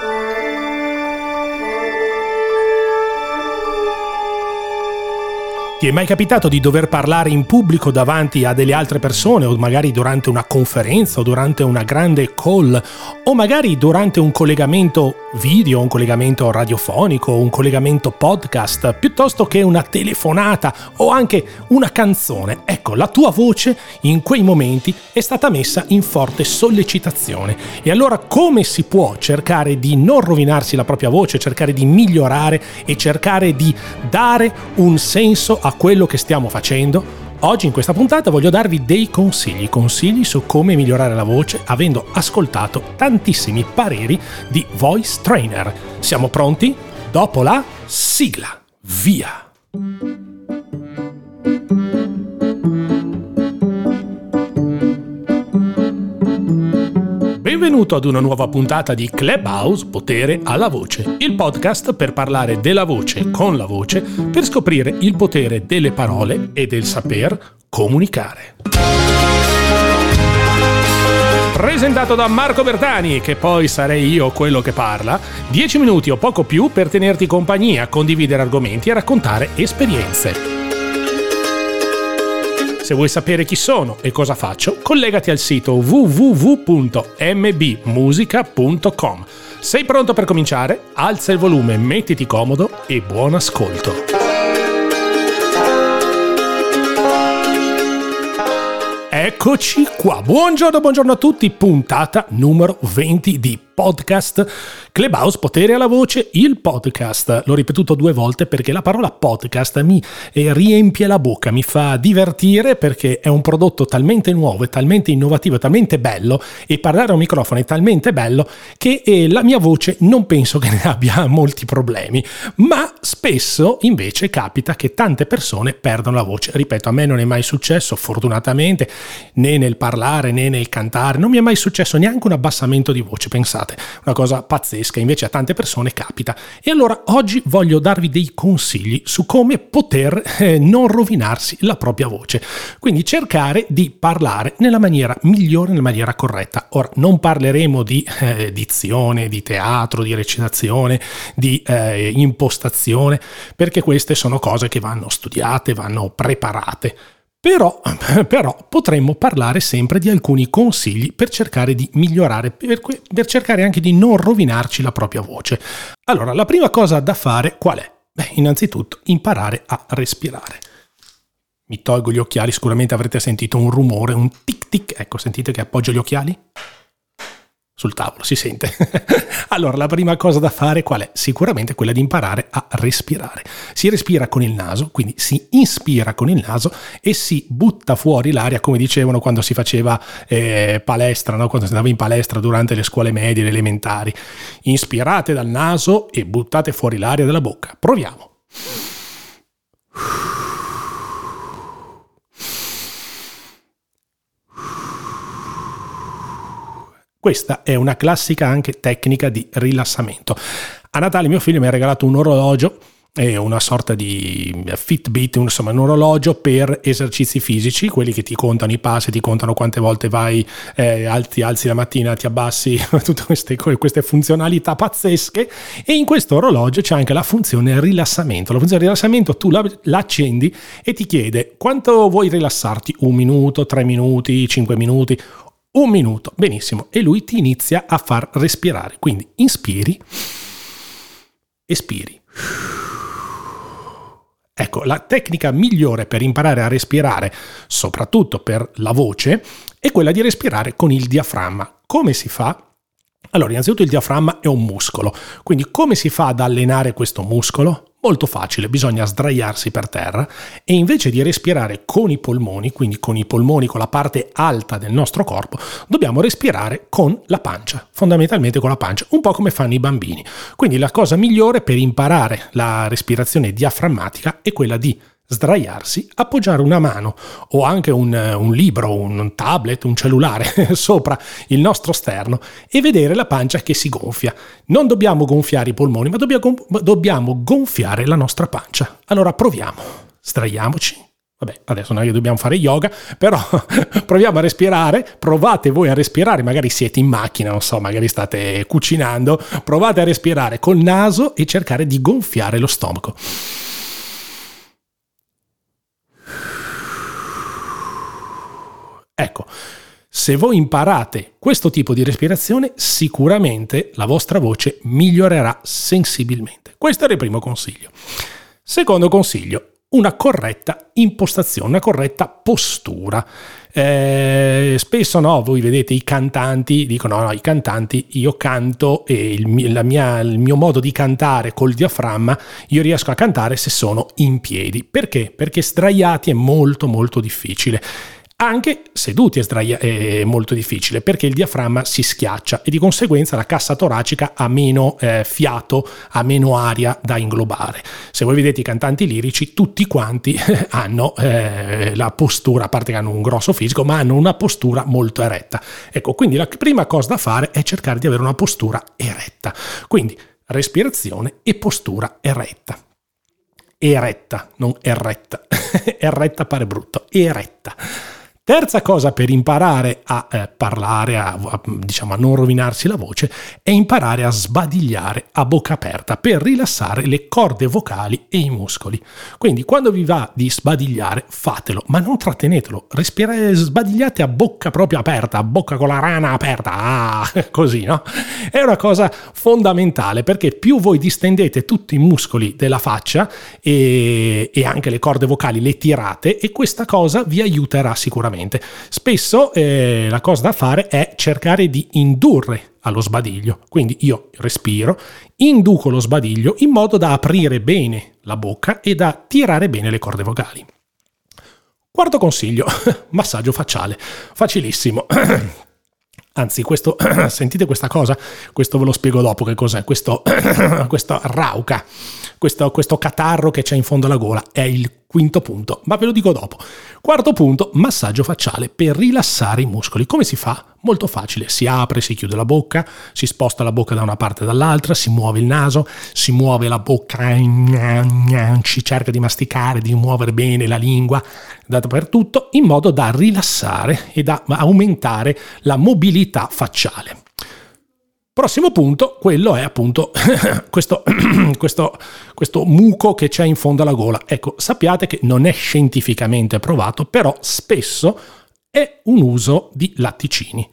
Bye. Ti è mai capitato di dover parlare in pubblico davanti a delle altre persone o magari durante una conferenza o durante una grande call o magari durante un collegamento video, un collegamento radiofonico, un collegamento podcast, piuttosto che una telefonata o anche una canzone? Ecco, la tua voce in quei momenti è stata messa in forte sollecitazione. E allora come si può cercare di non rovinarsi la propria voce, cercare di migliorare e cercare di dare un senso a a quello che stiamo facendo, oggi in questa puntata voglio darvi dei consigli, consigli su come migliorare la voce avendo ascoltato tantissimi pareri di voice trainer. Siamo pronti? Dopo la sigla. Via! Benvenuto ad una nuova puntata di Clubhouse Potere alla Voce, il podcast per parlare della voce con la voce, per scoprire il potere delle parole e del saper comunicare. Presentato da Marco Bertani, che poi sarei io quello che parla, 10 minuti o poco più per tenerti compagnia, condividere argomenti e raccontare esperienze. Se vuoi sapere chi sono e cosa faccio, collegati al sito www.mbmusica.com. Sei pronto per cominciare? Alza il volume, mettiti comodo e buon ascolto. Eccoci qua, buongiorno, buongiorno a tutti, puntata numero 20 di podcast Clubhouse Potere alla Voce, il podcast. L'ho ripetuto due volte perché la parola podcast mi eh, riempie la bocca, mi fa divertire perché è un prodotto talmente nuovo, è talmente innovativo, è talmente bello e parlare a un microfono è talmente bello che eh, la mia voce non penso che ne abbia molti problemi, ma spesso invece capita che tante persone perdono la voce. Ripeto, a me non è mai successo, fortunatamente, né nel parlare né nel cantare, non mi è mai successo neanche un abbassamento di voce, pensate pensate, una cosa pazzesca, invece a tante persone capita. E allora oggi voglio darvi dei consigli su come poter eh, non rovinarsi la propria voce. Quindi cercare di parlare nella maniera migliore, nella maniera corretta. Ora, non parleremo di eh, dizione, di teatro, di recitazione, di eh, impostazione, perché queste sono cose che vanno studiate, vanno preparate. Però, però, potremmo parlare sempre di alcuni consigli per cercare di migliorare, per, per, cercare anche di non rovinarci la propria voce. Allora, la prima cosa da fare qual è? Beh, innanzitutto imparare a respirare. Mi tolgo gli occhiali, sicuramente avrete sentito un rumore, un tic tic. Ecco, sentite che appoggio gli occhiali? Sul tavolo, si sente. allora, la prima cosa da fare qual è? Sicuramente quella di imparare a respirare. Si respira con il naso, quindi si inspira con il naso e si butta fuori l'aria, come dicevano quando si faceva eh, palestra, no? quando si andava in palestra durante le scuole medie, le elementari. Inspirate dal naso e buttate fuori l'aria dalla bocca. Proviamo. Questa è una classica anche tecnica di rilassamento. A Natale mio figlio mi ha regalato un orologio una sorta di Fitbit, insomma un orologio per esercizi fisici, quelli che ti contano i passi, ti contano quante volte vai, eh, alzi, alzi la mattina, ti abbassi, tutte queste, queste, funzionalità pazzesche e in questo orologio c'è anche la funzione rilassamento. La funzione rilassamento tu la, la e ti chiede quanto vuoi rilassarti, un minuto, tre minuti, cinque minuti un minuto, benissimo, e lui ti inizia a far respirare. Quindi inspiri, espiri. Ecco, la tecnica migliore per imparare a respirare, soprattutto per la voce, è quella di respirare con il diaframma. Come si fa? Allora, innanzitutto il diaframma è un muscolo, quindi come si fa ad allenare questo muscolo? Molto facile, bisogna sdraiarsi per terra e invece di respirare con i polmoni, quindi con i polmoni, con la parte alta del nostro corpo, dobbiamo respirare con la pancia, fondamentalmente con la pancia, un po' come fanno i bambini. Quindi la cosa migliore per imparare la respirazione diaframmatica è quella di sdraiarsi, appoggiare una mano o anche un, un, libro, un tablet, un cellulare sopra il nostro sterno e vedere la pancia che si gonfia. Non dobbiamo gonfiare i polmoni, ma dobbiamo, dobbiamo gonfiare la nostra pancia. Allora proviamo. Sdraiamoci, Vabbè, adesso non è che dobbiamo fare yoga, però proviamo a respirare, provate voi a respirare, magari siete in macchina, non so, magari state cucinando, provate a respirare col naso e cercare di gonfiare lo stomaco. Ecco, se voi imparate questo tipo di respirazione, sicuramente la vostra voce migliorerà sensibilmente. Questo era il primo consiglio. Secondo consiglio, una corretta impostazione, una corretta postura. Eh, spesso no, voi vedete i cantanti, dicono no, no, i cantanti, io canto e il mia, il mio modo di cantare col diaframma, io riesco a cantare se sono in piedi. Perché? Perché sdraiati è molto molto difficile. Anche seduti è, sdraia- è molto difficile perché il diaframma si schiaccia e di conseguenza la cassa toracica ha meno eh, fiato, ha meno aria da inglobare. Se voi vedete i cantanti lirici, tutti quanti hanno eh, la postura, a parte che hanno un grosso fisico, ma hanno una postura molto eretta. Ecco, quindi la prima cosa da fare è cercare di avere una postura eretta. Quindi respirazione e postura eretta eretta, non erretta. erretta pare brutto, eretta. Terza cosa per imparare a eh, parlare, a, a, diciamo, a non rovinarsi la voce, è imparare a sbadigliare a bocca aperta per rilassare le corde vocali e i muscoli. Quindi quando vi va di sbadigliare, fatelo, ma non trattenetelo, respirate, sbadigliate a bocca proprio aperta, a bocca con la rana aperta, ah, così, no? È una cosa fondamentale perché più voi distendete tutti i muscoli della faccia e, e anche le corde vocali le tirate e questa cosa vi aiuterà sicuramente sicuramente. Spesso eh, la cosa da fare è cercare di indurre allo sbadiglio. Quindi io respiro, induco lo sbadiglio in modo da aprire bene la bocca e da tirare bene le corde vocali. Quarto consiglio, massaggio facciale. Facilissimo. Anzi, questo, sentite questa cosa? Questo ve lo spiego dopo che cos'è. Questo, questa rauca, questo, questo catarro che c'è in fondo alla gola è il quinto punto, ma ve lo dico dopo. Quarto punto, massaggio facciale per rilassare i muscoli. Come si fa? Molto facile, si apre, si chiude la bocca, si sposta la bocca da una parte e dall'altra, si muove il naso, si muove la bocca, si cerca di masticare, di muovere bene la lingua dappertutto in modo da rilassare e da aumentare la mobilità facciale. Prossimo punto, quello è appunto questo, questo, questo, muco che c'è in fondo alla gola. Ecco, sappiate che non è scientificamente provato, però spesso è un uso di latticini.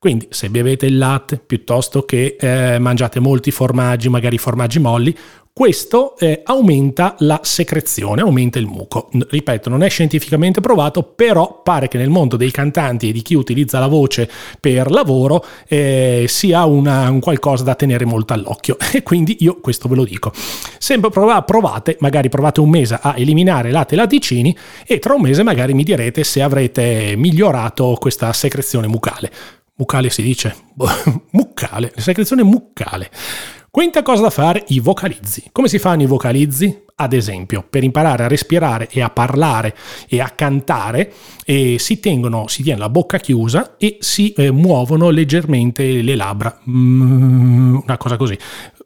Quindi se bevete il latte piuttosto che eh, mangiate molti formaggi, magari formaggi molli, questo eh, aumenta la secrezione, aumenta il muco. Ripeto, non è scientificamente provato, però pare che nel mondo dei cantanti e di chi utilizza la voce per lavoro eh, sia una, un qualcosa da tenere molto all'occhio. E quindi io questo ve lo dico. Sempre provate, magari provate un mese a eliminare latte e latticini e tra un mese magari mi direte se avrete migliorato questa secrezione mucale. Mucale si dice? muccale, secrezione muccale. Quinta cosa da fare, i vocalizzi. Come si fanno i vocalizzi? Ad esempio, per imparare a respirare e a parlare e a cantare, eh, si, tengono, si tiene la bocca chiusa e si eh, muovono leggermente le labbra. Mm, una cosa così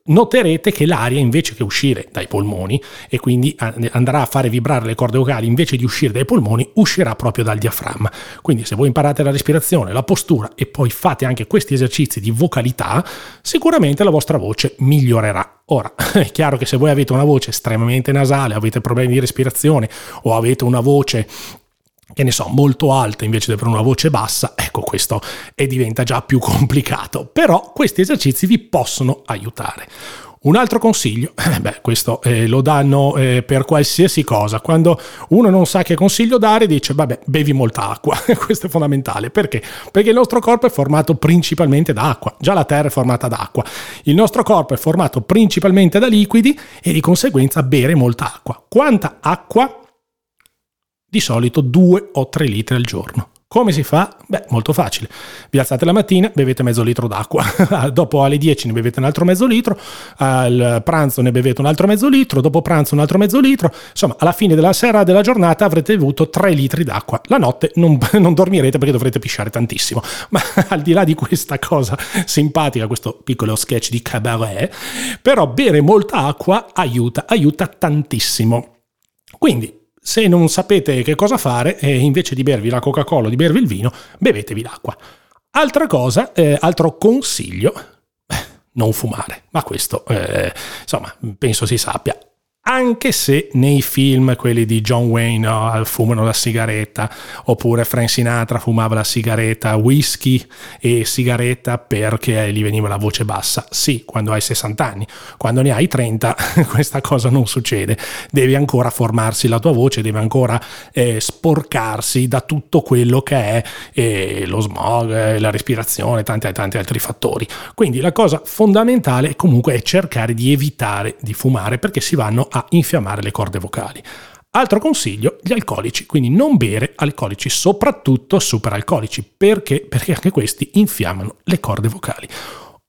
noterete che l'aria invece che uscire dai polmoni e quindi andrà a fare vibrare le corde vocali invece di uscire dai polmoni uscirà proprio dal diaframma. Quindi se voi imparate la respirazione, la postura e poi fate anche questi esercizi di vocalità, sicuramente la vostra voce migliorerà. Ora, è chiaro che se voi avete una voce estremamente nasale, avete problemi di respirazione o avete una voce che ne so, molto alta invece di avere una voce bassa, ecco questo e diventa già più complicato, però questi esercizi vi possono aiutare. Un altro consiglio, eh beh, questo eh, lo danno eh, per qualsiasi cosa. Quando uno non sa che consiglio dare, dice: Vabbè, bevi molta acqua. questo è fondamentale. Perché? Perché il nostro corpo è formato principalmente da acqua. Già la Terra è formata da acqua. Il nostro corpo è formato principalmente da liquidi e di conseguenza bere molta acqua. Quanta acqua di solito 2 o 3 litri al giorno. Come si fa? Beh, molto facile. Vi alzate la mattina, bevete mezzo litro d'acqua, dopo alle 10 ne bevete un altro mezzo litro, al pranzo ne bevete un altro mezzo litro, dopo pranzo un altro mezzo litro, insomma alla fine della sera della giornata avrete bevuto 3 litri d'acqua. La notte non, non dormirete perché dovrete pisciare tantissimo, ma al di là di questa cosa simpatica, questo piccolo sketch di cabaret, però bere molta acqua aiuta, aiuta tantissimo. Quindi Se non sapete che cosa fare, eh, invece di bervi la Coca-Cola o di bervi il vino, bevetevi l'acqua. Altra cosa, eh, altro consiglio, non fumare, ma questo eh, insomma penso si sappia anche se nei film, quelli di John Wayne, no, fumano la sigaretta, oppure Frank Sinatra fumava la sigaretta, whisky e sigaretta perché gli veniva la voce bassa. Sì, quando hai 60 anni, quando ne hai 30 questa cosa non succede, devi ancora formarsi la tua voce, deve ancora eh, sporcarsi da tutto quello che è eh, lo smog, eh, la respirazione, tanti, tanti altri fattori. Quindi la cosa fondamentale comunque è cercare di evitare di fumare perché si vanno a infiammare le corde vocali. Altro consiglio, gli alcolici, quindi non bere alcolici, soprattutto superalcolici, perché? Perché anche questi infiammano le corde vocali.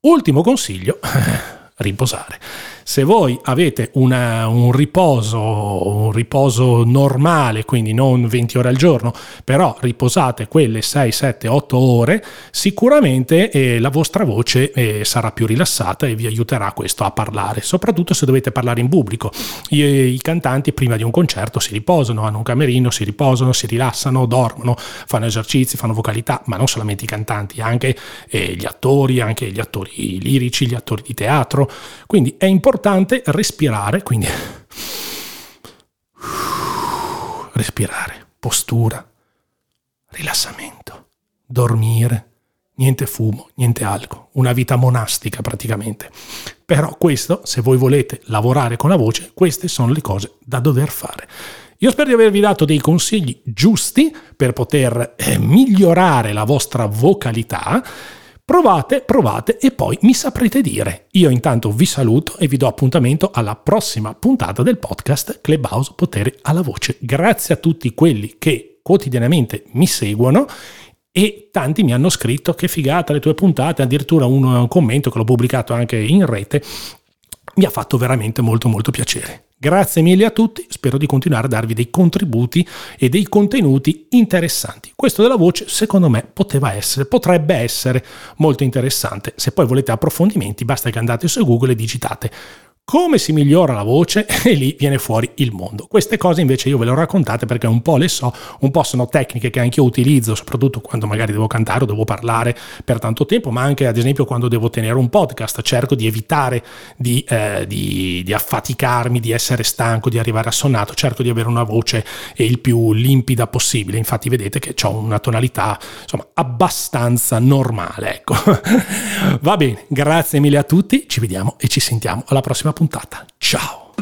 Ultimo consiglio, riposare. Se voi avete una, un, riposo, un riposo normale, quindi non 20 ore al giorno, però riposate quelle 6, 7, 8 ore, sicuramente eh, la vostra voce eh, sarà più rilassata e vi aiuterà questo a parlare, soprattutto se dovete parlare in pubblico. I, I, cantanti prima di un concerto si riposano, hanno un camerino, si riposano, si rilassano, dormono, fanno esercizi, fanno vocalità, ma non solamente i cantanti, anche eh, gli attori, anche gli attori lirici, gli attori di teatro. Quindi è importante importante respirare, quindi respirare, postura, rilassamento, dormire, niente fumo, niente alcol, una vita monastica praticamente. Però questo, se voi volete lavorare con la voce, queste sono le cose da dover fare. Io spero di avervi dato dei consigli giusti per poter eh, migliorare la vostra vocalità Provate, provate e poi mi saprete dire. Io intanto vi saluto e vi do appuntamento alla prossima puntata del podcast Clubhouse Potere alla Voce. Grazie a tutti quelli che quotidianamente mi seguono e tanti mi hanno scritto che figata le tue puntate, addirittura un commento che l'ho pubblicato anche in rete, mi ha fatto veramente molto molto piacere. Grazie mille a tutti, spero di continuare a darvi dei contributi e dei contenuti interessanti. Questo della voce secondo me poteva essere, potrebbe essere molto interessante. Se poi volete approfondimenti basta che andate su Google e digitate come si migliora la voce e lì viene fuori il mondo. Queste cose invece io ve le ho raccontate perché un po' le so, un po' sono tecniche che anche io utilizzo, soprattutto quando magari devo cantare o devo parlare per tanto tempo, ma anche ad esempio quando devo tenere un podcast, cerco di evitare di, eh, di, di affaticarmi, di essere stanco, di arrivare assonnato, cerco di avere una voce il più limpida possibile. Infatti vedete che ho una tonalità insomma abbastanza normale, ecco. Va bene, grazie mille a tutti, ci vediamo e ci sentiamo alla prossima puntata. Ciao!